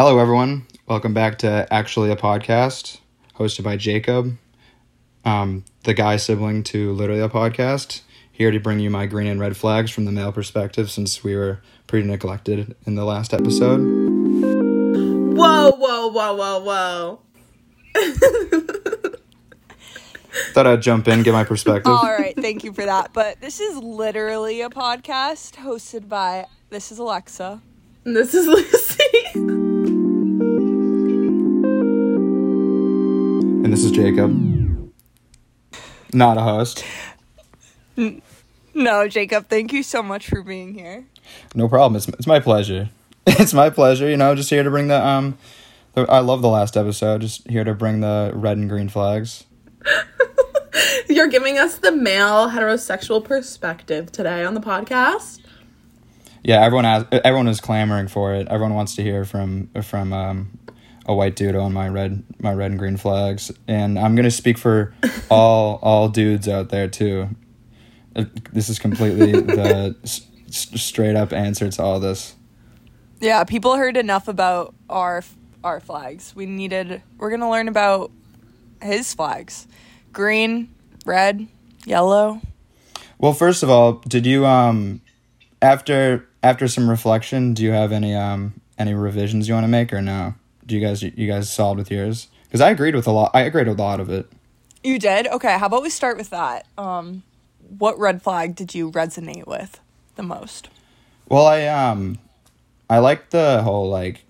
Hello, everyone. Welcome back to Actually a Podcast, hosted by Jacob, um, the guy sibling to Literally a Podcast. Here to bring you my green and red flags from the male perspective since we were pretty neglected in the last episode. Whoa, whoa, whoa, whoa, whoa. Thought I'd jump in, get my perspective. All right, thank you for that. But this is literally a podcast hosted by this is Alexa. And this is Lucy. this is Jacob. Not a host. No, Jacob, thank you so much for being here. No problem. It's, it's my pleasure. It's my pleasure, you know, just here to bring the um the, I love the last episode. Just here to bring the red and green flags. You're giving us the male heterosexual perspective today on the podcast. Yeah, everyone has, everyone is clamoring for it. Everyone wants to hear from from um, a white dude on my red my red and green flags, and I'm gonna speak for all all dudes out there too. Uh, This is completely the s- straight up answer to all this. Yeah, people heard enough about our our flags. We needed we're going to learn about his flags. Green, red, yellow. Well, first of all, did you um after after some reflection, do you have any um any revisions you want to make or no? Do you guys you guys solid with yours? Because I agreed with a lot. I agreed with a lot of it. You did? Okay, how about we start with that? Um what red flag did you resonate with the most? Well, I um, I like the whole like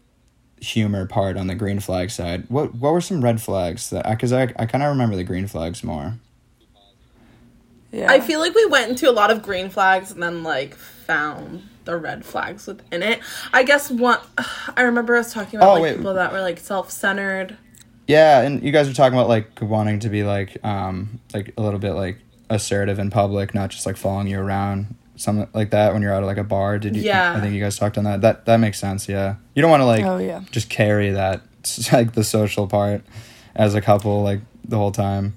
humor part on the green flag side. What what were some red flags that? Because I I kind of remember the green flags more. Yeah. I feel like we went into a lot of green flags and then like found the red flags within it. I guess one I remember us talking about Oh, like wait. people that were like self-centered. Yeah, and you guys were talking about like wanting to be like um like a little bit like assertive in public, not just like following you around, something like that when you're out of like a bar. Did you? Yeah. I think you guys talked on that. That that makes sense. Yeah, you don't want to like Oh, yeah. just carry that like the social part as a couple like the whole time.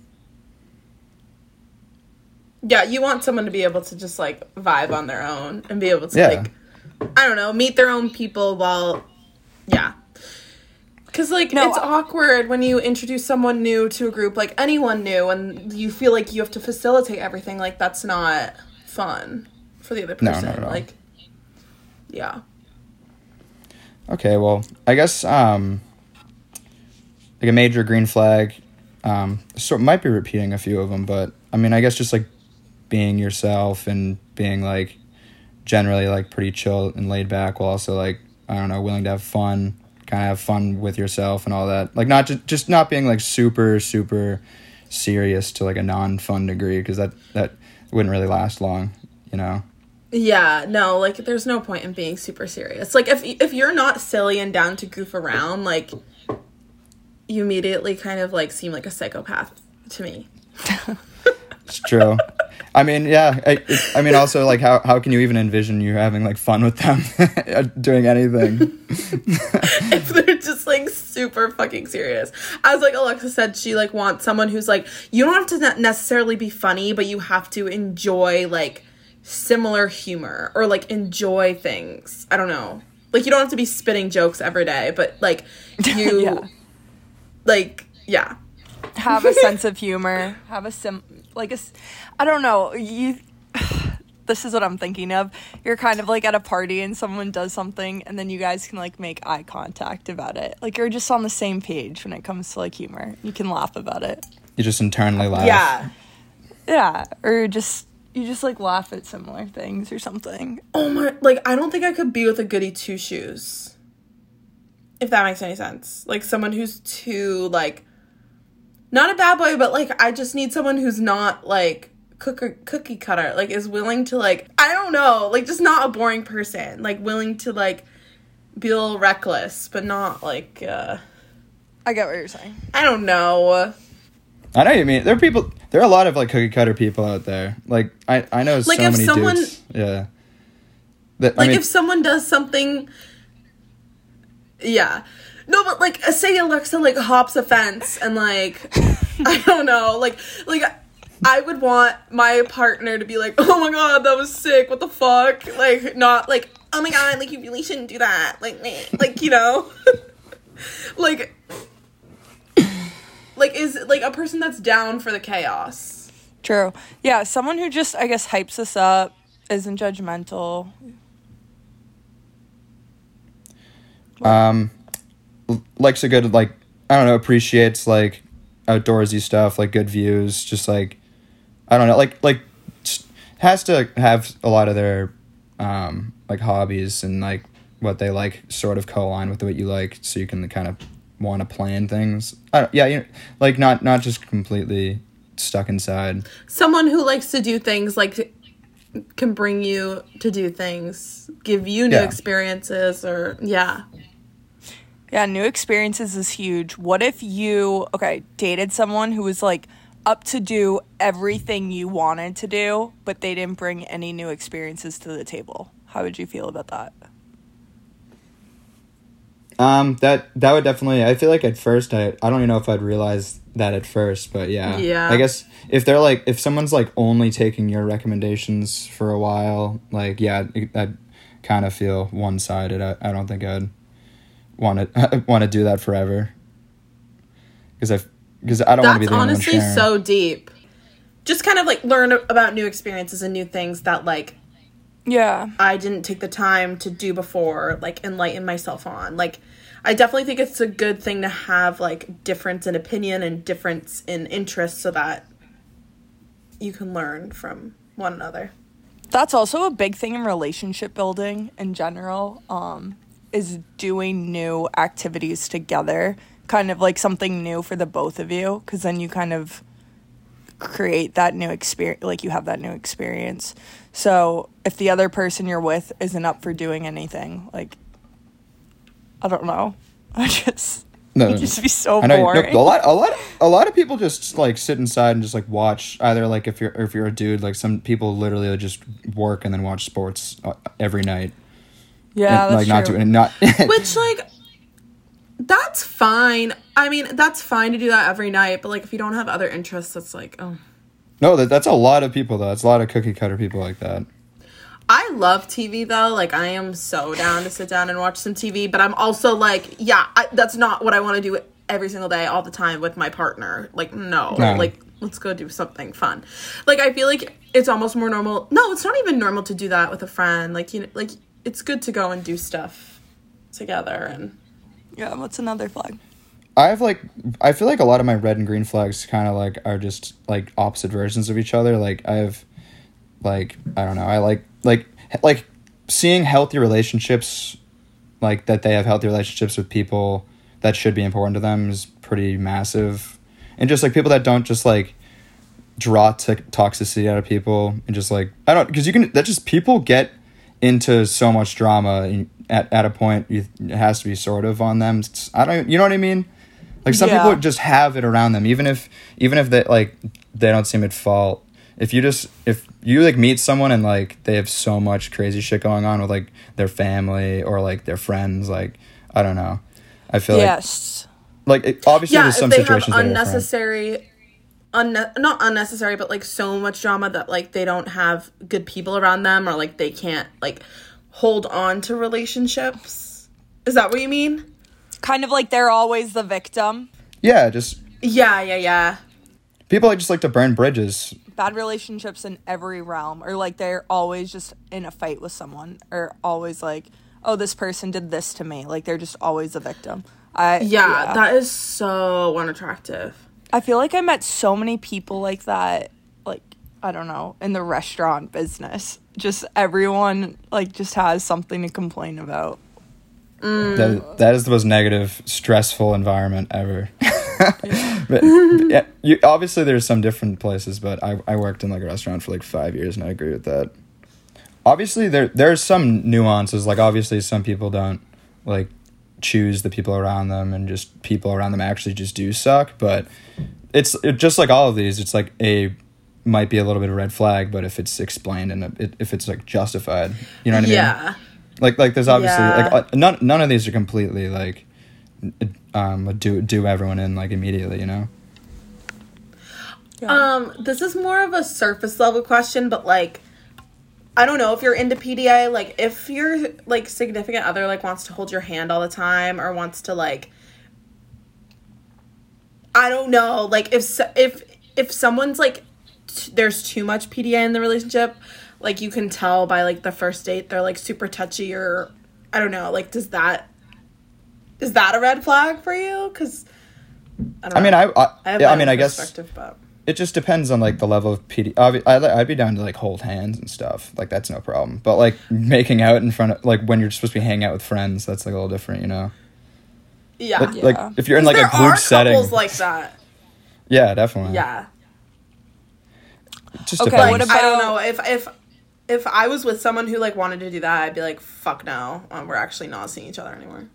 Yeah, you want someone to be able to just like vibe on their own and be able to Yeah. like I don't know, meet their own people while yeah. Cuz like No, it's I- awkward when you introduce someone new to a group like anyone new and you feel like you have to facilitate everything like that's not fun for the other No, person. not at all. Like yeah. Okay, well, I guess um like a major green flag um so might be repeating a few of them, but I mean, I guess just like being yourself and being like generally like pretty chill and laid back while also like I don't know, willing to have fun, kind of have fun with yourself and all that. Like not just just not being like super super serious to like a non-fun degree because that that wouldn't really last long, you know. Yeah, no, like there's no point in being super serious. Like if if you're not silly and down to goof around, like you immediately kind of like seem like a psychopath to me. It's true. I mean, yeah. I, I mean, also, like, how, how can you even envision you having like fun with them, doing anything? if they're just like super fucking serious. As like Alexa said, she like wants someone who's like you don't have to ne- necessarily be funny, but you have to enjoy like similar humor or like enjoy things. I don't know. Like you don't have to be spitting jokes every day, but like you Yeah. like yeah. Have a sense of humor have a sim like a s- i don't know you this is what i'm thinking of you're kind of like at a party and someone does something and then you guys can like make eye contact about it like you're just on the same page when it comes to like humor you can laugh about it You just internally laugh. Yeah. yeah or just you just like laugh at similar things or something Oh my like I don't think I could be with a goody two shoes. If that makes any sense. Like someone who's too like not a bad boy, but like I just need someone who's not like cooker cookie cutter, like is willing to like I don't know, like just not a boring person. Like willing to like be a little reckless, but not like uh i get what you're saying I don't know. I know what you mean. There are people. There are a lot of like cookie cutter people out there. Like I, I know Like, so if many someone- dudes. Yeah. That, Like I mean, if someone does something Yeah. No, but like say Alexa like hops a fence and like I don't know, like like I would want my partner to be like, "Oh my god, that was sick. What the fuck?" Like not like, "Oh my god, like you really shouldn't do that." Like meh. like you know. like like is like a person that's down for the chaos. True. Yeah, someone who just I guess hypes us up, isn't judgmental. Um, l- likes a good like I don't know appreciates like outdoorsy stuff like good views just like I don't know like like has to have a lot of their um like hobbies and like what they like sort of co-align with what you like so you can kind of want to plan things I don't, yeah you know, like not not just completely stuck inside Someone who likes to do things like can bring you to do things, give you new Yeah. experiences or yeah. Yeah, new experiences is huge. What if you, okay, dated someone who was like up to do everything you wanted to do, but they didn't bring any new experiences to the table? How would you feel about that? um that that would definitely I feel like at first I I don't even know if I'd realize that at first but yeah Yeah. I guess if they're like if someone's like only taking your recommendations for a while like yeah it- I'd kind of feel one sided I, I don't think I'd want to want to do that forever because I because I don't want to be That's the only one honestly sharing. so deep. Just kind of like learn about new experiences and new things that like Yeah. I didn't take the time to do before, like enlighten myself on. Like I definitely think it's a good thing to have like difference in opinion and difference in interest so that you can learn from one another. That's also a big thing in relationship building in general. Um, is doing new activities together, kind of like something new for the both of you, because then you kind of create that new experience, like you have that new experience. So if the other person you're with isn't up for doing anything, like I don't know, I just No, it'd just be so I know no, boring. a lot a lot a lot of people just like sit inside and just like watch either like if you're if you're a dude like some people literally just work and then watch sports uh, every night yeah, and, that's like true. not to not Which like that's fine. I mean, that's fine to do that every night, but like if you don't have other interests, that's like, oh. no that, that's a lot of people though that's a lot of cookie cutter people like that I love TV though. Like I am so down to sit down and watch some TV, but I'm also like, yeah, I, that's not what I want to do every single day all the time with my partner. Like no, No. like let's go do something fun. Like I feel like it's almost more normal. No, it's not even normal to do that with a friend. Like you know, like it's good to go and do stuff together and yeah, what's another flag? I have like I feel like a lot of my red and green flags kind of like are just like opposite versions of each other. Like I have like I don't know. I like like like seeing healthy relationships like that they have healthy relationships with people that should be important to them is pretty massive. And just like people that don't just like draw to- toxicity out of people and just like I don't because you can that just people get into so much drama at, at a point you, it has to be sort of on them. It's- i don't you know what i mean? Like some Yeah. people just have it around them even if even if they like they don't seem at fault. If you just if you like meet someone and like they have so much crazy shit going on with like their family or like their friends like i don't know. I feel yes. like like it, obviously yeah, there's some they have situations that are unnecessary, unne- not unnecessary, but like so much drama that like they don't have good people around them, or like they can't like hold on to relationships. Is that what you mean? kind of like they're always the victim. yeah just Yeah, yeah, yeah. people like just like to burn bridges Bad relationships in every realm, or like they're always just in a fight with someone, or always like, oh, this person did this to me. Like they're just always a victim. I Yeah, that is so unattractive. I feel like I met so many people like that. Like I don't know in the restaurant business. Just everyone like just has something to complain about. Mm. That, that is the most negative, stressful environment ever. but, yeah, you, obviously, there's some different places, but I, I worked in like a restaurant for like five years, and I agree with that. Obviously, there there's some nuances. Like obviously, some people don't like choose the people around them, and just people around them actually just do suck. But it's it, just like all of these. It's like a might be a little bit of red flag, but if it's explained and it, if it's like justified, you know what I mean? Yeah. Like like there's obviously Yeah. like uh, none none of these are completely like um do do everyone in like immediately, you know. Um, this is more of a surface level question, but like, I don't know if you're into PDA, like if your like significant other like wants to hold your hand all the time or wants to like I don't know, like if if if someone's like t- there's too much PDA in the relationship, like you can tell by like the first date they're like super touchy or I don't know, like does that is that a red flag for you? Cuz I, don't I mean. I, I, I I mean, I guess but it just depends on like the level of PD. I'd, I'd be down to like hold hands and stuff. Like that's no problem. But like making out in front of like when you're supposed to be hanging out with friends, that's like a little different, you know. yeah. Like, Yeah. like if you're in like a group are setting, couples like that. yeah, definitely. Yeah. It just Okay, depends. what Like, I don't know if if if I was with someone who like wanted to do that, I'd be like, "Fuck no, um, we're actually not seeing each other anymore."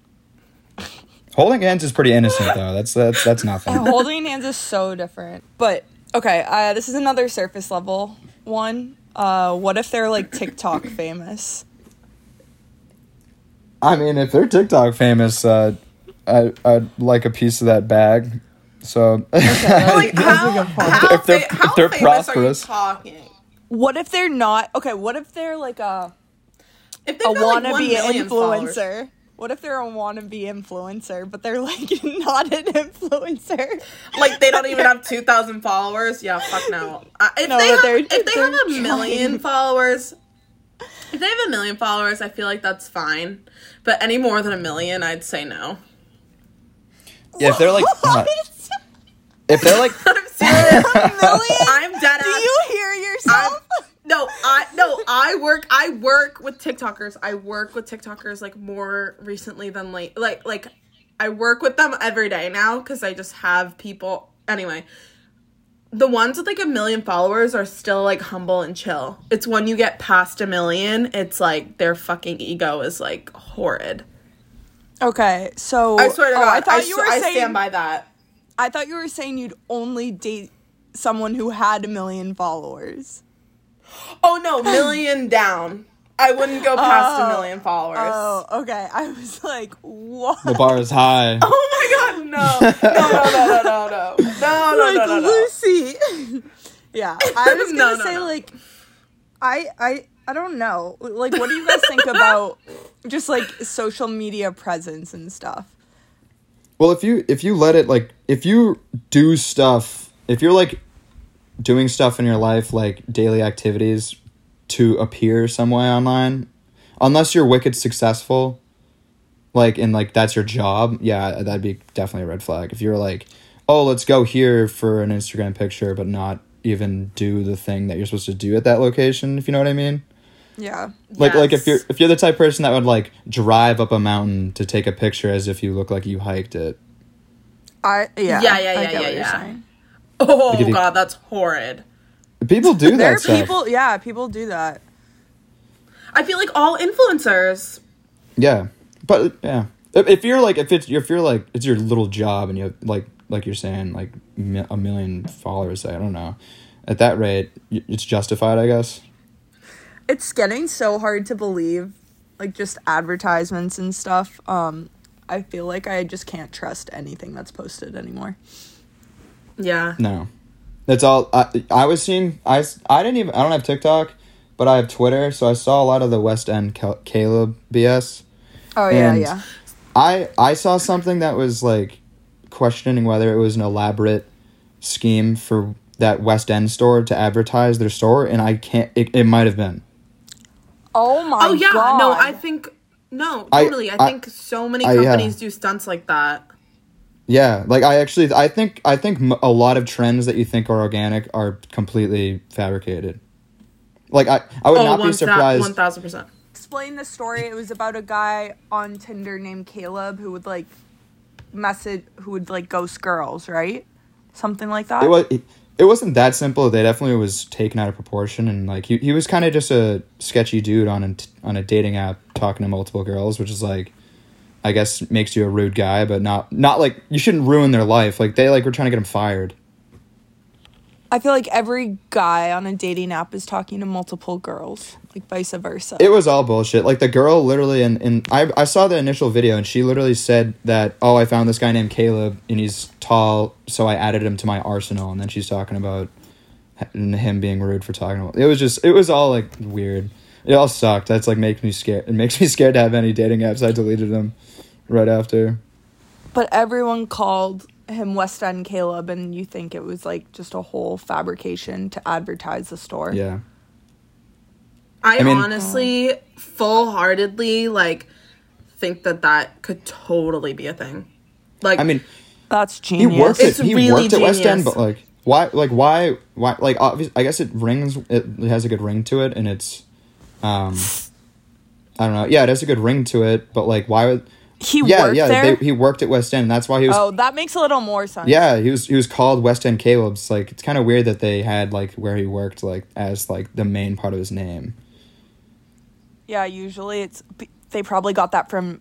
Holding hands is pretty innocent though. That's that's that's nothing. Holding hands is so different. But okay, uh, this is another surface level one. Uh, what if they're like TikTok famous? I mean, if they're TikTok famous, uh, I I'd like a piece of that bag. So Like how, how, If they're- fa- if they're prosperous. talking? What if they're not? Okay, what if they're like a If a they've got, like, 1 wannabe million followers- influencer? What if they're a wannabe influencer, but they're like not an influencer? like they don't even have two thousand followers, yeah, fuck no. Uh, if No, they have, if they have a they're million followers, if they have a million followers, I feel like that's fine. But any more than a million, I'd say no. yeah, if they're like not- if they're like I'm serious. Million? I'm dead Do ass. you hear yourself? No, I no, I work I work with TikTokers. I work with TikTokers like more recently than late. Like like I work with them every day now cuz I just have people anyway. The ones with like a million followers are still like humble and chill. It's when you get past a million, it's like their fucking ego is like horrid. Okay, so I swear to oh, God, I thought I, you were I saying. stand by that. I thought you were saying you'd only date someone who had a million followers. Oh no, million down. I wouldn't go past a Oh. million followers. Oh, okay. I was like, what? the bar is high. Oh my god, no. No, no, no, no, no, no. No, no, like no, no, no. Lucy. yeah, I was gonna no, say no. like, I I I don't know. Like, what do you guys think about just like social media presence and stuff? Well, if you if you let it like if you do stuff, if you're like doing stuff in your life like daily activities to appear some way online, unless you're wicked successful, like and like that's your job, yeah, that'd be definitely a red flag. If you're like, "Oh, let's go here for an Instagram picture," but not even do the thing that you're supposed to do at that location, if you know what I mean? Yeah. Like like if you're if you're the type of person that would like drive up a mountain to take a picture as if you look like you hiked it. I yeah. Yeah, yeah, I yeah, get yeah, what you're yeah. Saying. Oh Like if god, that's horrid. People do that. There that are stuff. people. Yeah, people do that. I feel like all influencers. Yeah, but yeah, if, if you're like if it's if you're like it's your little job and you have like like you're saying like mi- a million followers, I don't know. At that rate, it's justified, I guess. It's getting so hard to believe, like just advertisements and stuff. Um, I feel like I just can't trust anything that's posted anymore. Yeah. No, that's all. I I was seeing. I, I didn't even. I don't have TikTok, but I have Twitter, so I saw a lot of the West Elm Cal- Caleb BS. Oh yeah, And- yeah. I I saw something that was like questioning whether it was an elaborate scheme for that West Elm store to advertise their store, and I can't. It, it might have been. Oh my Oh yeah. god. No, I think no, totally. I, I- think so many I- yeah. companies do stunts like that. Yeah, like I actually, I think, I think a lot of trends that you think are organic are completely fabricated. Like I, I would Oh, not be surprised. thousand percent. explain the story. It was about a guy on Tinder named Caleb who would like message who would like ghost girls, right? Something like that. It was. It, it wasn't that simple. They definitely was taken out of proportion, and like he, he was kind of just a sketchy dude on a t- on a dating app talking to multiple girls, which is like, I guess makes you a rude guy, but not not like you shouldn't ruin their life. Like they like were trying to get him fired. I feel like every guy on a dating app is talking to multiple girls, like vice versa. It was all bullshit. Like the girl literally, and, and I, I saw the initial video, and she literally said that, oh, I found this guy named Caleb, and he's tall, so I added him to my arsenal. And then she's talking about him being rude for talking about. It was just, it was all like weird. it all sucked. That's like makes me scared. It makes me scared to have any dating apps. I deleted them right after. But everyone called him West Elm Caleb, and you think it was like just a whole fabrication to advertise the store. Yeah. I, I mean- honestly, full heartedly, like, think that that could totally be a thing. Like, I mean, That's genius. he genius. worked It's at he really worked at West Elm, but like why like why why like obvious, I guess it rings it, it has a good ring to it and it's um I don't know. Yeah, it has a good ring to it, but like why would He Yeah, worked yeah, there. They, he worked at West Elm. That's why he was oh, that makes a little more sense. Yeah, he was he was called West Elm Caleb's. Like it's kind of weird that they had like where he worked like as like the main part of his name. Yeah, usually it's they probably got that from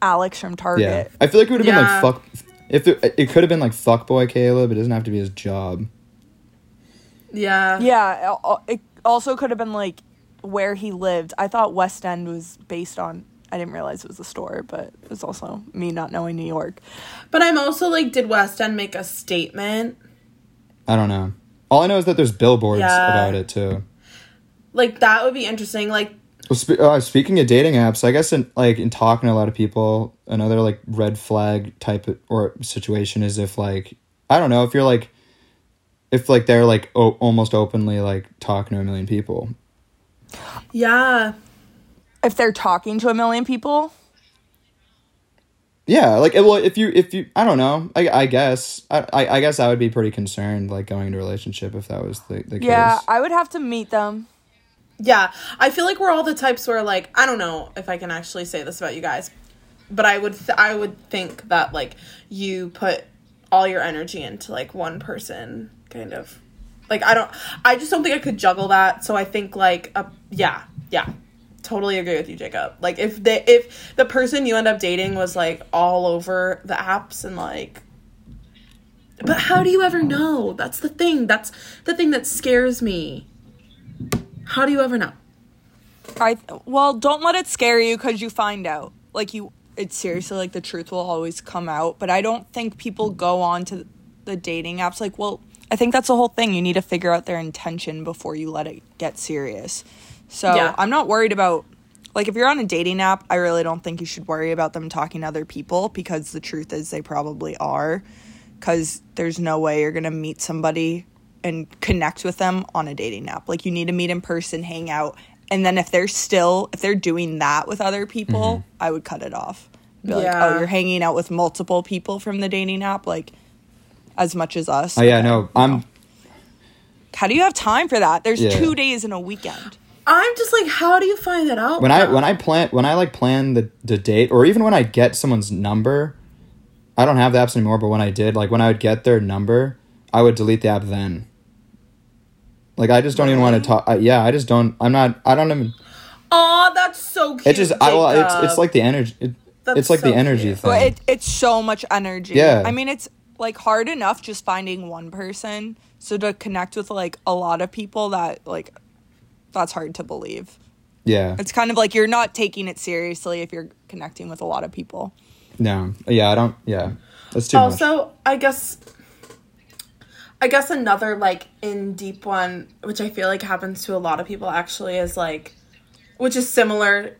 Alex from Target. Yeah, I feel like it would have Yeah. been like fuck. If it, it could have been like fuckboy Caleb, it doesn't have to be his job. yeah. Yeah, al- al- it also could have been like where he lived. I thought West Elm was based on. I didn't realize it was a store, but it was also me not knowing New York. But I'm also like, did West Elm make a statement? I don't know. All I know is that there's billboards Yeah. about it too. Like, that would be interesting. Like, Well, spe- uh, speaking of dating apps, I guess in like in talking to a lot of people, another like red flag type of, or situation is if like I don't know if you're like if like they're like o- almost openly like talking to a million people. yeah. If they're talking to a million people, Yeah, like well, if you if you I don't know, I I guess I I, I guess I would be pretty concerned like going into a relationship if that was the the case. yeah, case. I would have to meet them. Yeah. I feel like we're all the types where, like, I don't know if I can actually say this about you guys, but I would, th- I would think that, like, you put all your energy into, like, one person, kind of. Like, I don't, I just don't think I could juggle that. So I think, like, uh, yeah, yeah. Totally agree with you, Jacob. Like, if they, if the person you end up dating was, like, all over the apps and, like, but how do you ever know? That's the thing. That's the thing that scares me. How do you ever know? I well, don't let it scare you because you find out. Like you, it's seriously like the truth will always come out. But I don't think people go on to the dating apps like, well, I think that's the whole thing. You need to figure out their intention before you let it get serious. So Yeah. I'm not worried about like if you're on a dating app, I really don't think you should worry about them talking to other people because the truth is they probably are. Because there's no way you're gonna meet somebody and connect with them on a dating app. Like you need to meet in person, hang out, and then if they're still if they're doing that with other people, mm-hmm. I would cut it off. Be like, oh, Yeah. oh, you're hanging out with multiple people from the dating app, like as much as us. Oh yeah, Okay, no, I'm How do you have time for that? There's Yeah. two days in a weekend. I'm just like, how do you find that out? when I when I plan when I like plan the the date or even when I get someone's number, I don't have the apps anymore. But when I did, like when I would get their number, I would delete the app then. Like I just don't even want to talk. I, yeah, I just don't. I'm not. I don't even. Aw, that's so cute. It just. I well. It's it's like the energy. It, That's it's like so the energy cute. thing. But it, it's so much energy. Yeah. I mean, it's like hard enough just finding one person. So to connect with like a lot of people, that like that's hard to believe. yeah. It's kind of like you're not taking it seriously if you're connecting with a lot of people. No. Yeah. I don't. Yeah. That's too much. also, I guess, I guess another like in deep one, which I feel like happens to a lot of people actually, is like, which is similar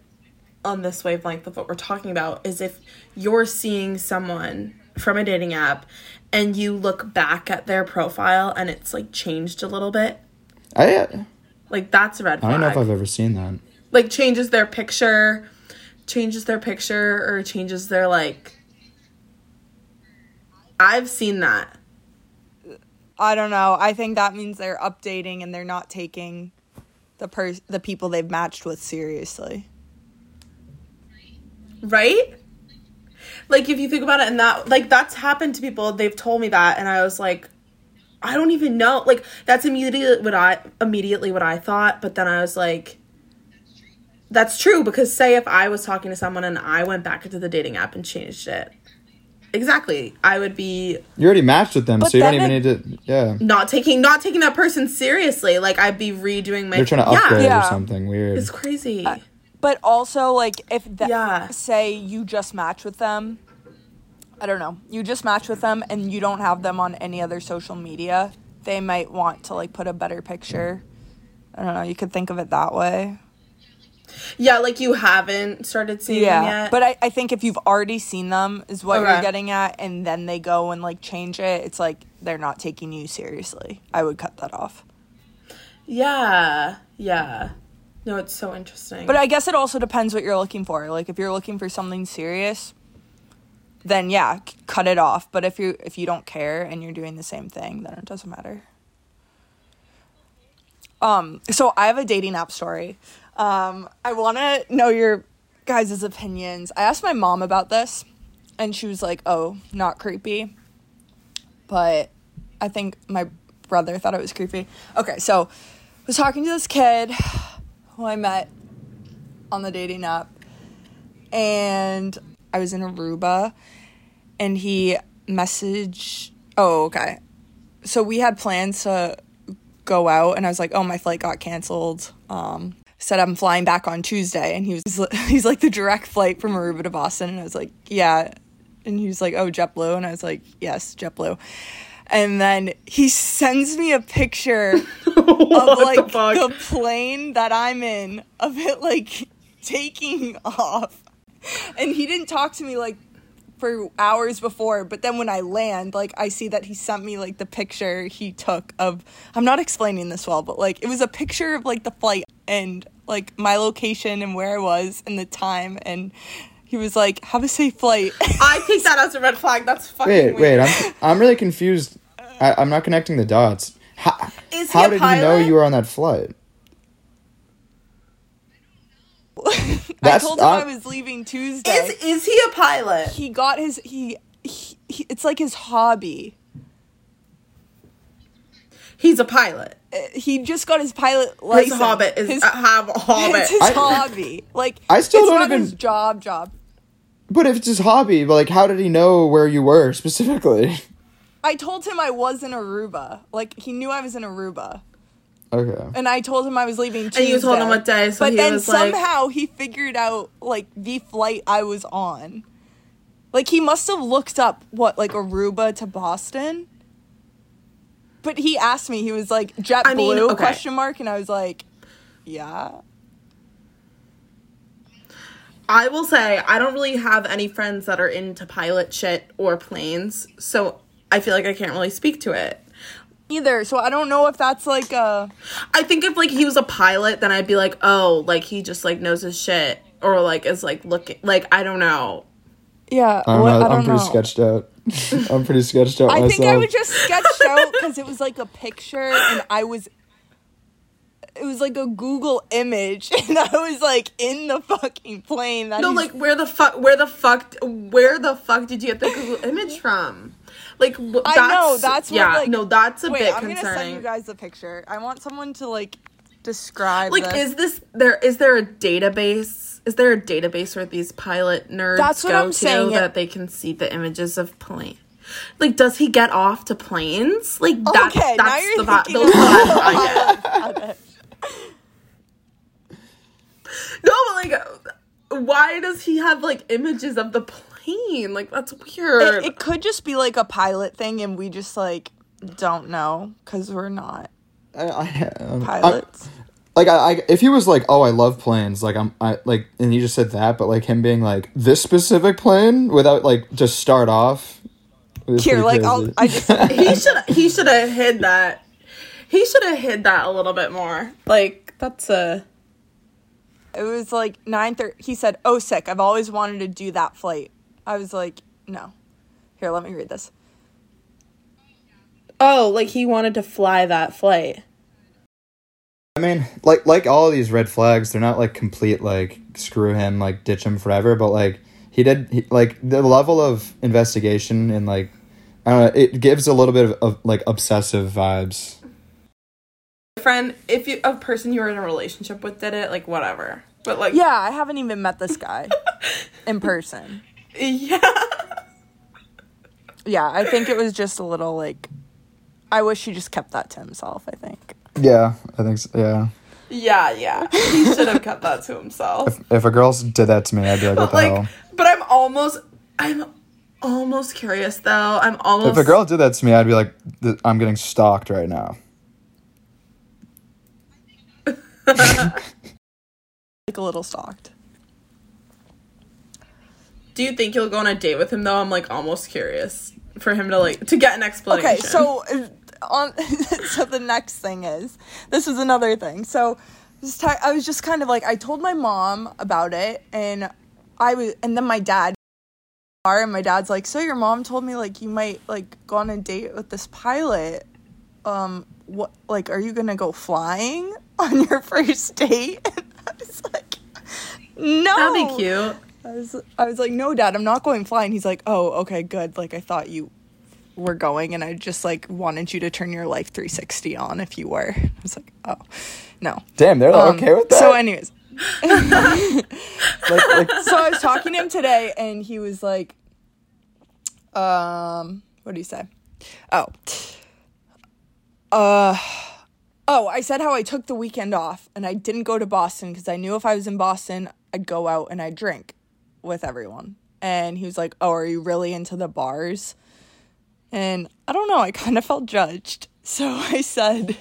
on this wavelength of what we're talking about, is if you're seeing someone from a dating app and you look back at their profile and it's like changed a little bit, I. I like that's a red flag. I don't know if I've ever seen that. like changes their picture, changes their picture or changes their like. I've seen that. I don't know. I think that means they're updating and they're not taking the pers- the people they've matched with seriously. right? Like if you think about it and that like that's happened to people, they've told me that and I was like I don't even know. Like that's immediately what I immediately what I thought, but then I was like that's true because say if I was talking to someone and I went back into the dating app and changed it. Exactly. I would be You already matched with them, so you don't then even need to. Yeah. not taking not taking that person seriously. Like I'd be redoing my They're trying to yeah, upgrade Yeah. or something weird. It's crazy. Uh, but also, like, if that, Yeah. say you just match with them, I don't know, you just match with them and you don't have them on any other social media, they might want to, like, put a better picture. I don't know, you could think of it that way. Yeah, like you haven't started seeing them Yeah, yet. but I, I think if you've already seen them, is what Okay. you're getting at, and then they go and like change it. It's like they're not taking you seriously. I would cut that off. yeah, yeah. No, it's so interesting. But I guess it also depends what you're looking for. Like if you're looking for something serious, then yeah, cut it off. But if you if you don't care and you're doing the same thing, then it doesn't matter. Um, so I have a dating app story. Um, I want to know your guys' opinions. I asked my mom about this, and she was like, "Oh, not creepy," but I think my brother thought it was creepy. Okay, so I was talking to this kid who I met on the dating app, and I was in Aruba, and he messaged. Oh, okay. So we had plans to go out, and I was like, "Oh, my flight got canceled." Um, said I'm flying back on Tuesday, and he was he's like the direct flight from Aruba to Boston, and I was like, "Yeah," and he was like, "Oh, JetBlue," and I was like, "Yes, JetBlue." And then he sends me a picture of like the, plane that I'm in of it like taking off. And he didn't talk to me like for hours before, but then when I land, like I see that he sent me like the picture he took of I'm not explaining this well, but like it was a picture of like the flight and like my location and where I was and the time and he was like, "Have a safe flight." I take that as a red flag. That's fucking Wait, weird. wait, I'm I'm really confused. I, I'm not connecting the dots. How, Is he how a did he know you were on that flight? I told him I- I was leaving Tuesday. Is is he a pilot? he got his he, he, he it's like his hobby He's a pilot. Uh, he just got his pilot license His hobbit is his, uh, have a hobbit. it's his I- hobby like I still it's don't not even- his job job But if it's his hobby, but like, how did he know where you were specifically? i told him i was in aruba like he knew i was in aruba Okay. and i told him i was leaving Tuesday. And you told him what day, so but he then was like- somehow he figured out like the flight i was on like he must have looked up what like aruba to boston but he asked me he was like JetBlue I mean, okay. question mark and i was like yeah I will say I don't really have any friends that are into pilot shit or planes, so I feel like I can't really speak to it. Either. So I don't know if that's like a I think if like he was a pilot, then I'd be like, oh, like he just like knows his shit, or like is like looking like I don't know. yeah. I'm, what- not- I I'm don't pretty know. sketched out. I'm pretty sketched out I myself. think I was just sketched out because it was like a picture and I was. It was like a Google image, and I was like in the fucking plane. That No, he's- like where the fuck, where the fuck, where the fuck did you get the Google image from? Like I that's, know that's what, yeah, like, no, that's a wait, bit I'm gonna send you guys the picture. I want someone to like describe. like, this. is this there? Is there a database? Is there a database where these pilot nerds That's what go I'm to saying. that they can see the images of plane? Like, does he get off to planes? Like, that, Okay, that's the vi- thinking those vibes I get. No, but like, why does he have like images of the plane? Like, that's weird. it, it could just be like a pilot thing, and we just like don't know because we're not I, I, um, I'm- pilots. like I, I, if he was like, oh, I love planes, like I'm, I like, and he just said that, but like him being like this specific plane without like just start off. Here, like I'll. I just he should he should have hid that. He should have hid that a little bit more. Like that's a It was like nine thirty. He said, "Oh, sick! I've always wanted to do that flight." I was like, "No." Here, let me read this. oh, like he wanted to fly that flight. I mean, like like all of these red flags, they're not like complete like screw him, like ditch him forever, but like he did he, like the level of investigation and like I don't know, it gives a little bit of, of like obsessive vibes. Friend, if you a person you were in a relationship with did it, like whatever. But like Yeah, I haven't even met this guy in person. Yeah. Yeah, I think it was just a little like. I wish he just kept that to himself. I think. Yeah, I think so, yeah. Yeah, yeah. He should have kept that to himself. If a girl did that to me, I'd be like, what But the like hell? but I'm almost I'm almost curious though. I'm almost If a girl did that to me, I'd be like, I'm getting stalked right now. Like like a little stalked. Do you think you'll go on a date with him though? I'm like almost curious for him to like to get an explanation. Okay, so uh, on so the next thing is this is another thing. So I was just kind of like I told my mom about it, and I was, and then my dad. And my dad's like, so your mom told me like you might like go on a date with this pilot. Um, what like are you gonna go flying on your first date? And I was like, no. that'd be cute. I was, I was like, no, dad, I'm not going flying. He's like, oh, okay, good. Like, I thought you were going, and I just like wanted you to turn your life 360 on if you were. I was like, oh, no. Damn, they're Um, okay with that. So, anyways, like, like, so I was talking to him today, and he was like, um, what do you say? Oh, uh, oh, I said how I took the weekend off and I didn't go to Boston because I knew if I was in Boston, I'd go out and I'd drink with everyone. And he was like, Oh, are you really into the bars? And I don't know, I kind of felt judged. So I said,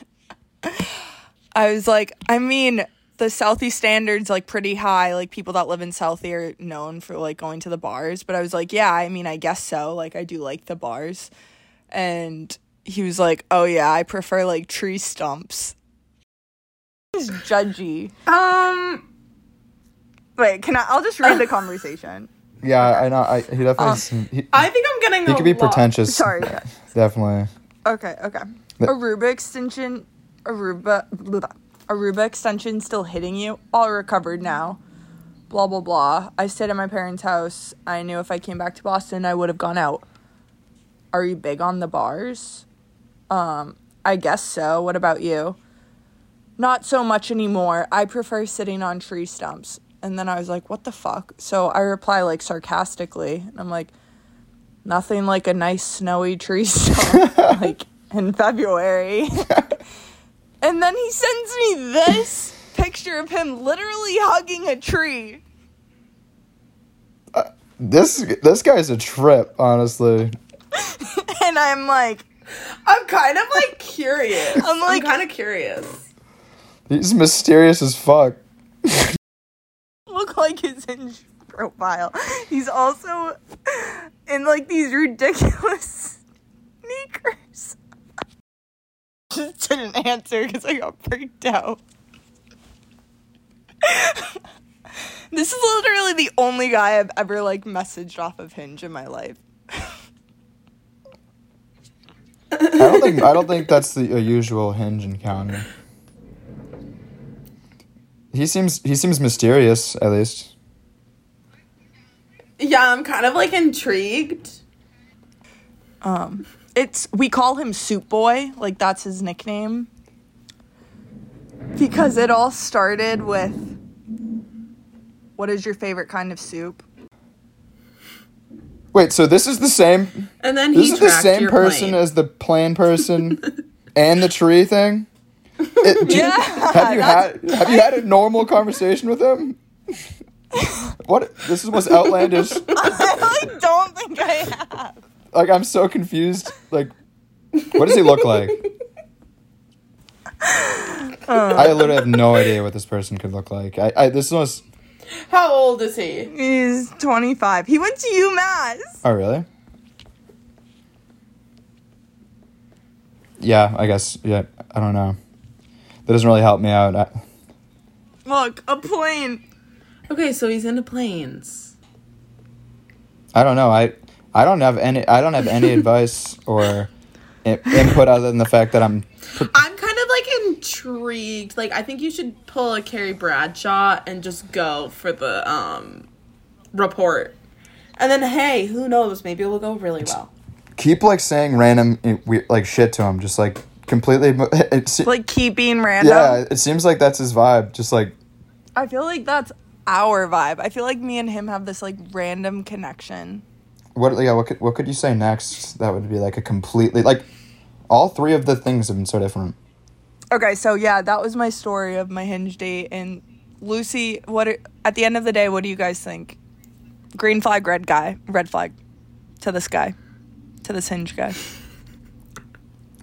I was like, I mean, the Southie standards like pretty high. Like people that live in Southie are known for like going to the bars. But I was like, yeah, I mean, I guess so. Like I do like the bars. And he was like, oh yeah, I prefer like tree stumps. He's judgy. Um, Wait, can I? I'll just read the conversation. yeah, I know. I, he definitely. Uh, seem- he, I think I'm getting. he a could be lot- pretentious. Sorry. Definitely. Okay, okay. The- Aruba extension, Aruba, blah, blah. Aruba extension still hitting you. All recovered now. Blah blah blah. I stayed at my parents' house. I knew if I came back to Boston, I would have gone out. Are you big on the bars? Um, I guess so. What about you? Not so much anymore. I prefer sitting on tree stumps. And then I was like, what the fuck? So I reply like sarcastically, and I'm like, nothing like a nice snowy tree stump like in February. and then he sends me this picture of him literally hugging a tree. Uh, this this guy's a trip, honestly. And I'm like, I'm kind of like curious. I'm like- kind of curious. He's mysterious as fuck. Look like his hinge profile. He's also in like these ridiculous sneakers. Just didn't answer because I got freaked out. this is literally the only guy I've ever like messaged off of Hinge in my life. I don't think I don't think that's the a usual hinge encounter. He seems he seems mysterious at least. Yeah, I'm kind of like intrigued. Um, it's we call him Soup Boy, like that's his nickname. Because it all started with what is your favorite kind of soup? Wait, so this is the same And then this he is the tracked same your person plane. as the plane person and the tree thing? It- do you- have you had have you had a normal conversation with him? What this was outlandish. I like, don't think I have. Like I'm so confused. Like what does he look like? Uh. I literally have no idea what this person could look like. I, I this was How old is he? He's 25. He went to UMass. Oh really? Yeah, I guess. Yeah, I don't know. That doesn't really help me out. I, Look, a plane. Okay, so he's into planes. I don't know. I I don't have any. I don't have any advice or i- input other than the fact that I'm. I'm kind of like intrigued. Like I think you should pull a Carrie Bradshaw and just go for the um report. And then hey, who knows? Maybe it will go really well. Keep like saying random eh, we- like shit to him. Just like completely. It, se- Like, keep being random. yeah, it seems like that's his vibe. Just like I feel like that's our vibe. I feel like me and him have this, like, random connection. what? Yeah, what could what could you say next? That would be like a completely like. All three of the things have been so different. Okay, so yeah, that was my story of my hinge date. And Lucy, what are, at the end of the day, what do you guys think? Green flag, red guy, red flag to this guy, to this hinge guy.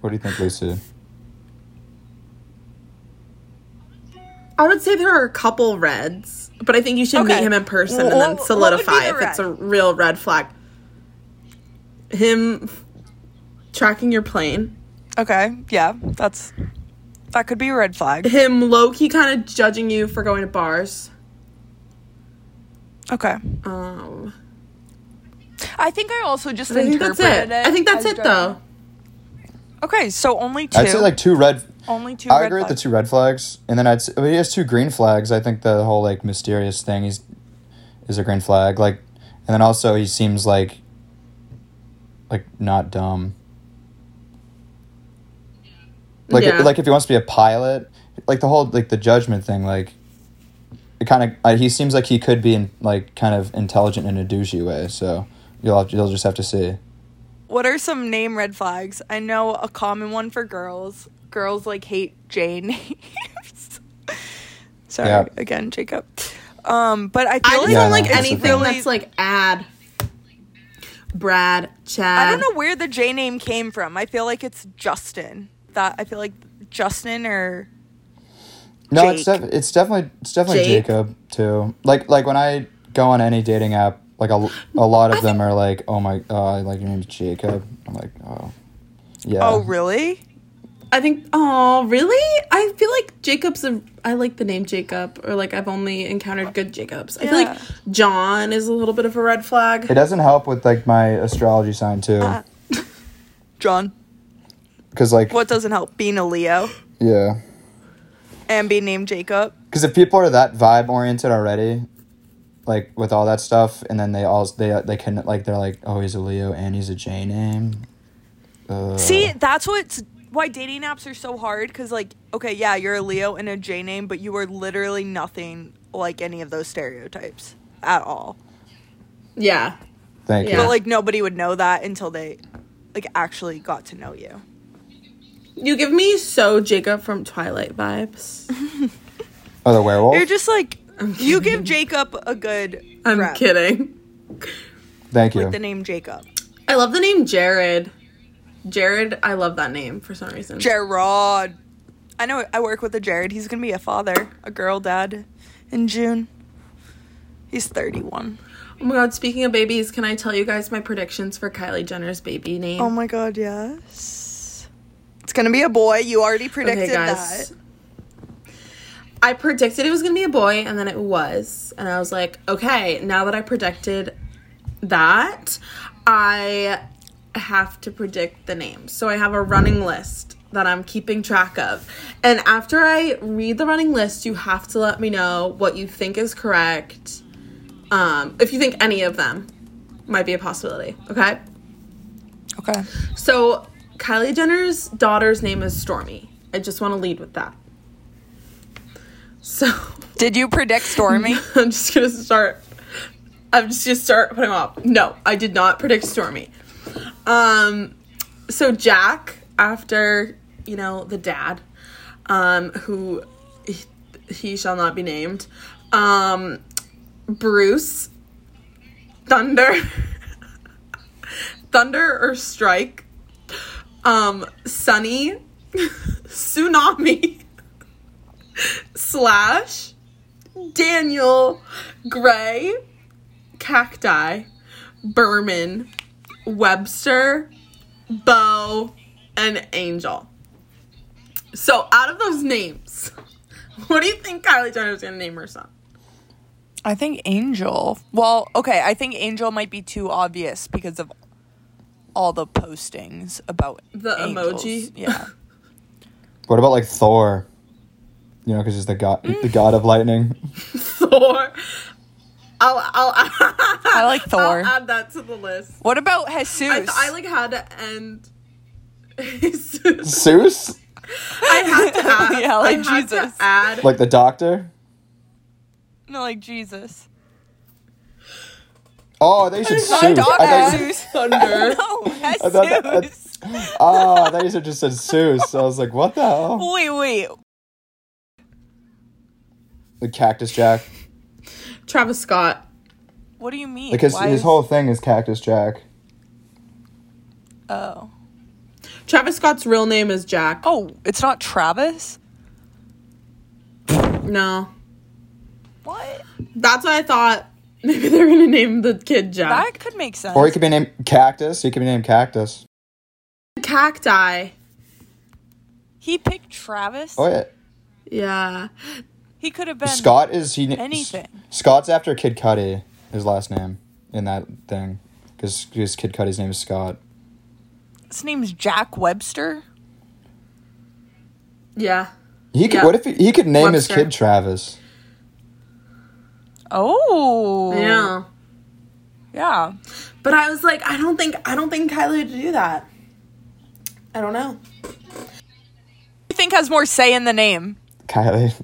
What do you think, Lucy? I would say there are a couple reds, but I think you should meet him in person and then what would be solidify the if it's a real red flag. Him f- tracking your plane. Okay, yeah, that's that could be a red flag. Him low key kind of judging you for going to bars. Okay. Um, I think I also just I think that's interpreted it. I think that's it judging. though. Okay, so only 2 I'd say like two red. only two. I red agree with the two red flags, and then I'd say, well, he has two green flags. I think the whole like mysterious thing he's is a green flag. Like, and then also he seems like like not dumb. Like Yeah. like if he wants to be a pilot, like the whole like the judgment thing, like it kind of uh, he seems like he could be in, like kind of intelligent in a douchey way. So you'll have, you'll just have to see. What are some name red flags? I know a common one for girls. Girls like hate J names. Sorry Yeah. again, Jacob. Um, but I I feel just like Yeah, don't no, like that's anything thing. that's like ad. Brad, Chad. I don't know where the J name came from. I feel like it's Justin. That I feel like Justin or No, it's def- it's definitely it's definitely Jake. Jacob too. Like like when I go on any dating app, like a, a lot of them are like, oh my, uh, like your name's Jacob. I'm like, oh, yeah. oh really? I think. Oh, really? I feel like Jacob's. A, I like the name Jacob, or like I've only encountered good Jacobs. I feel like John is a little bit of a red flag. It doesn't help with like my astrology sign too, Uh, John. because like What doesn't help? Being a Leo yeah, and being named Jacob. because if people are that vibe oriented already, like with all that stuff, and then they all they they can like they're like, oh, he's a Leo and he's a J name. Uh, See, that's what's why dating apps are so hard because, like, okay, yeah, you're a Leo and a J name, but you are literally nothing like any of those stereotypes at all. Yeah. thank Yeah. But, like, nobody would know that until they, like, actually got to know you. You give me so Jacob from Twilight vibes. Oh, the werewolf. You're just like, you give Jacob a good. I'm rep kidding. Thank you. With the name Jacob. I love the name Jared. Jared, I love that name for some reason. Gerard. I know I work with a Jared. He's going to be a father, a girl dad in June. He's 31. oh my god, speaking of babies, can I tell you guys my predictions for Kylie Jenner's baby name? Oh my god, yes. It's gonna be a boy. You already predicted that. I predicted it was gonna be a boy, and then it was, and I was like, okay, now that I predicted that, I have to predict the name. So I have a running list that I'm keeping track of, and after I read the running list, you have to let me know what you think is correct. Um, if you think any of them might be a possibility, okay? Okay. So Kylie Jenner's daughter's name is Stormi. I just want to lead with that. So Did you predict Stormi? I'm just gonna start. I'm just gonna start putting them up. No, I did not predict Stormi. Um, so Jack, after you know the dad, um, who he, he shall not be named, um, Bruce, Thunder, Thunder or Strike, um, Sunny, Tsunami, Slash, Daniel, Gray, Cacti, Berman, Webster, Bo, and Angel. So out of those names, what do you think Kylie Jenner's gonna name her son? I think Angel. Well, okay, I think Angel might be too obvious because of all the postings about The angels. emoji? Yeah. What about like Thor? You know, because he's the god, the god of lightning. Thor. I'll I'll I like Thor. I'll add that to the list. What about Jesus? I, I like had to end. Jesus. Zeus, I had to add. Yeah, like I Jesus. To add. like the doctor. no, like Jesus. Oh, they said I Zeus. thought I Dog thought, Jesus. Thunder. No, I thought that- Jesus. oh, I thought you said just said Zeus. I was like, what the hell? Wait, wait. The Cactus Jack. Travis Scott. What do you mean? Like his Why his is- whole thing is Cactus Jack. Oh. Travis Scott's real name is Jack. Oh, it's not Travis? No. What? That's what I thought. Maybe they're gonna name the kid Jack. That could make sense. Or he could be named Cactus. He could be named Cactus. Cacti. he picked Travis. Oh yeah. Yeah. He could have been Scott is he? anything. Scott's after Kid Cudi. His last name in that thing, because Kid Cudi's name is Scott. His name's Jack Webster. Yeah. He could. Yeah. What if he, he could name his kid Travis? Oh. Yeah. Yeah. But I was like, I don't think I don't think Kylie would do that. I don't know. you think has more say in the name? Kylie.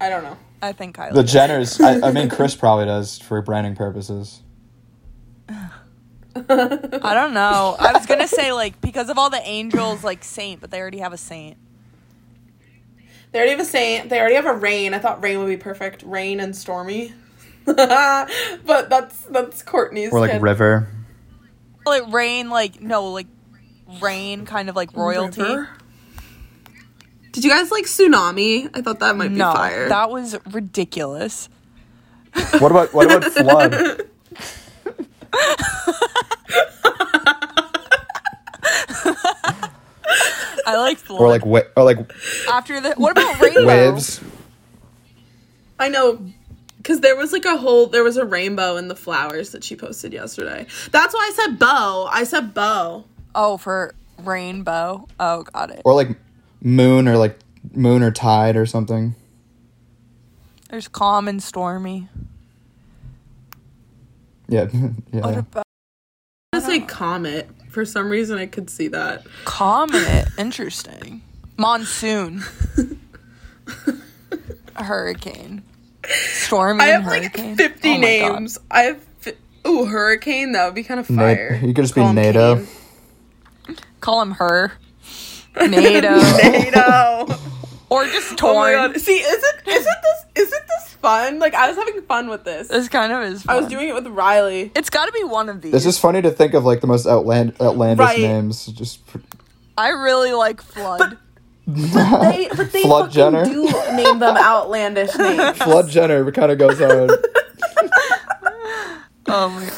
I don't know. I think Kylie. The does. Jenners. I, I mean, Kris probably does for branding purposes. I don't know. I was gonna say like because of all the angels, like saint, but they already have a saint. They already have a saint. They already have a rain. I thought rain would be perfect. Rain and stormy. but that's that's Kourtney's. Or like kid. River. Like rain, like no, like rain, kind of like royalty. River? Did you guys like tsunami? I thought that might be No, fire. that was ridiculous. What about what about Flood? I like flood. Or like wa- or like after the. What about rainbow? waves? I know. Cause there was like a whole there was a rainbow in the flowers that she posted yesterday. That's why I said bow. I said bow. Oh, for rainbow. Oh, got it. Or like moon or like moon or tide or something. There's calm and stormy. Yeah. yeah. What yeah. about I say comet. For some reason I could see that. comet? Interesting. Monsoon. Hurricane. Stormy I and have like 50 Oh my God. names. I have fi- Ooh, hurricane, that would be kind of Na- fire. you could just be Call him NATO. Kane. Call him her. NATO. NATO. or just oh my torn. god. See, isn't isn't this isn't this fun? Like I was having fun with this. This kind of is I was doing it with Riley. It's got to be one of these. It's just funny to think of like the most outland outlandish Right. names. Just pr- I really like flood. They but they Flood Jenner? do name them outlandish names. Flood Jenner kind of goes hard. oh my.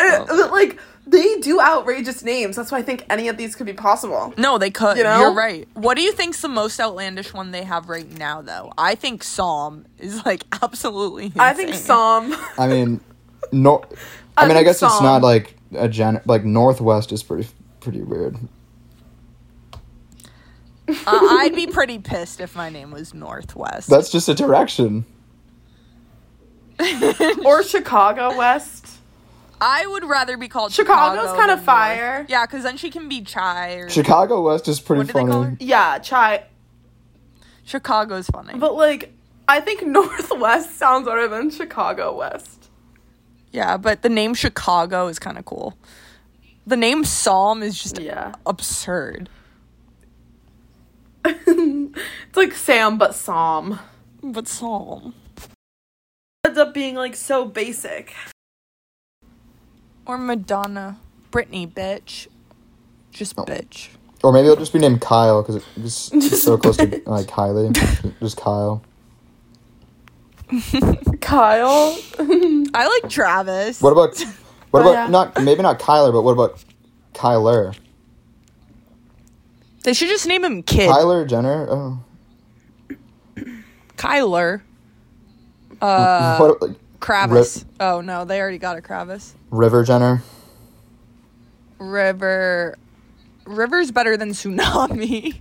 Uh, but, like they do outrageous names. That's why I think any of these could be possible. No, they could. You know? You're right. What do you think's the most outlandish one they have right now, though? I think Psalm is like absolutely. Insane. I think Psalm. I mean, no. I, I mean, I think guess it's not like a gen. Like North West is pretty pretty weird. Uh, I'd be pretty pissed if my name was North West. That's just a direction. or Chicago West. I would rather be called Chicago's Chicago kinda than fire. North. Yeah, because then she can be Chai. Or Chicago West is pretty What do they call funny. her? Yeah, try. Chicago's funny. But like, I think North West sounds better than Chicago West. yeah, but the name Chicago is kind of cool. The name Psalm is just Yeah. absurd. It's like Sam but Psalm. But Psalm. Ends up being like so basic. Or Madonna. Brittany, bitch. Just Oh. bitch. Or maybe it'll just be named Kyle because it's, it's so close to like Kylie. Just Kyle. Kyle. I like Travis. What about what about yeah. not maybe not Kyler, but what about Kyler? They should just name him Kid. Kyler Jenner. Oh. Kyler. Uh, what like, Kravis. Oh no, they already got a Kravis. River Jenner? River. River's better than tsunami.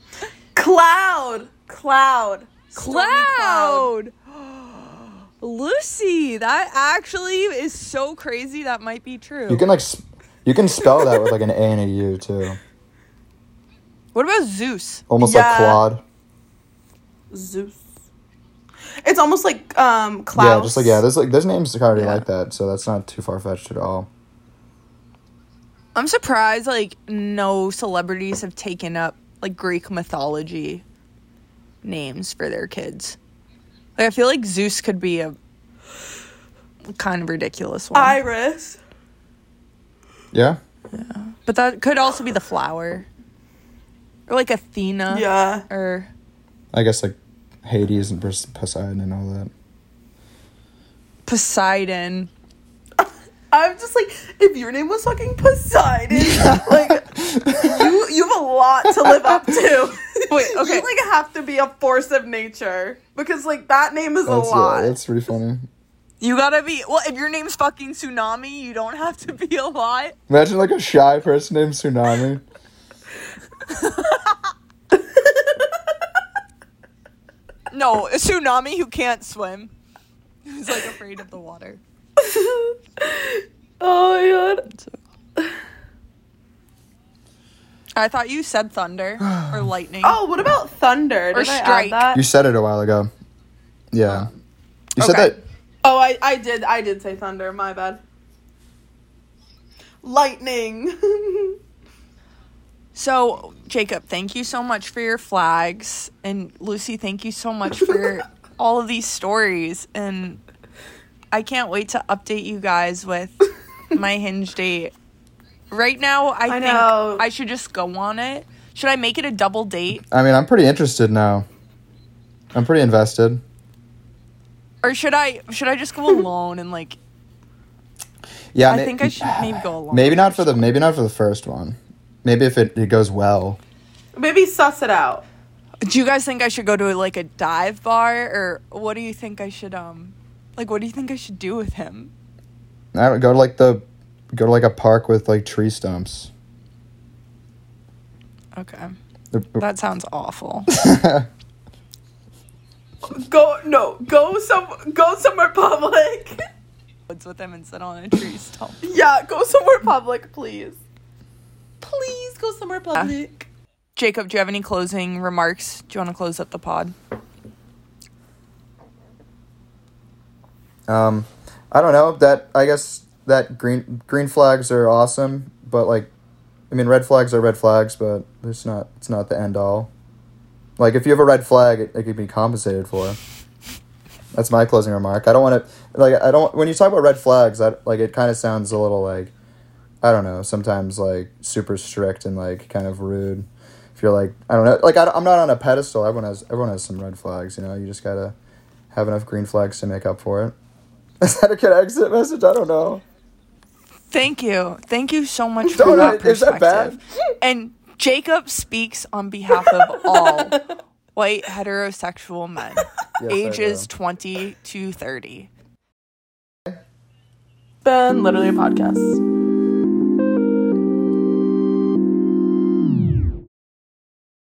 Cloud. Cloud. Stormy Cloud. Lucy, that actually is so crazy. That might be true. You can like s- you can spell that with like an A and a U too. what about Zeus? Almost Yeah. like Claude. Zeus. It's almost like um Klaus. Yeah, just like yeah, there's like there's names already Yeah. like that, so that's not too far fetched at all. I'm surprised like no celebrities have taken up like Greek mythology names for their kids. Like I feel like Zeus could be a kind of ridiculous one. Iris. Yeah. Yeah. But that could also be the flower. Or like Athena. Yeah. Or I guess like Hades and Poseidon and all that. Poseidon. I'm just like, if your name was fucking Poseidon, like you you have a lot to live up to. Wait, okay. you like have to be a force of nature because like that name is That's a lot. yeah, that's pretty funny. You gotta be well. If your name's fucking Tsunami, you don't have to be a lot. Imagine like a shy person named Tsunami. No, a tsunami who can't swim. Who's like afraid of the water. oh my god. I thought you said thunder or lightning. Oh, what about thunder? Or Did I add strike. that? You said it a while ago. Yeah. You said that. Oh, I, I did. I did say thunder. My bad. Lightning. So, Jacob, thank you so much for your flags. And Lucy, thank you so much for all of these stories. And I can't wait to update you guys with my hinge date. Right now, I, I think know. I should just go on it. Should I make it a double date? I mean, I'm pretty interested now. I'm pretty invested. Or should I should I just go alone and like Yeah, I ma- think I should maybe go alone. Maybe not for the maybe not for the first one. Maybe if it, it goes well. Maybe suss it out. Do you guys think I should go to like a dive bar or what do you think I should um like what do you think I should do with him? I don't go to like the go to like a park with like tree stumps. Okay. That sounds awful. Go no. Go some. Go somewhere public. Woods with him and sit on a tree stump. yeah. Go somewhere public, please. Please go somewhere public. Jacob, do you have any closing remarks? Do you want to close up the pod? Um, I don't know. That I guess that green green flags are awesome, but like, I mean, red flags are red flags, but it's not it's not the end all. Like, if you have a red flag, it, it can be compensated for. That's my closing remark. I don't want to like I don't when you talk about red flags, that like it kind of sounds a little like I don't know. Sometimes like super strict and like kind of rude. If you're like I don't know, like I, I'm not on a pedestal. Everyone has everyone has some red flags. You know, you just gotta have enough green flags to make up for it. Is that a good exit message? I don't know. Thank you. Thank you so much for Don't that I- is that perspective. And Jacob speaks on behalf of all white heterosexual men, Yes, ages 20 to 30. Ben, literally a podcast.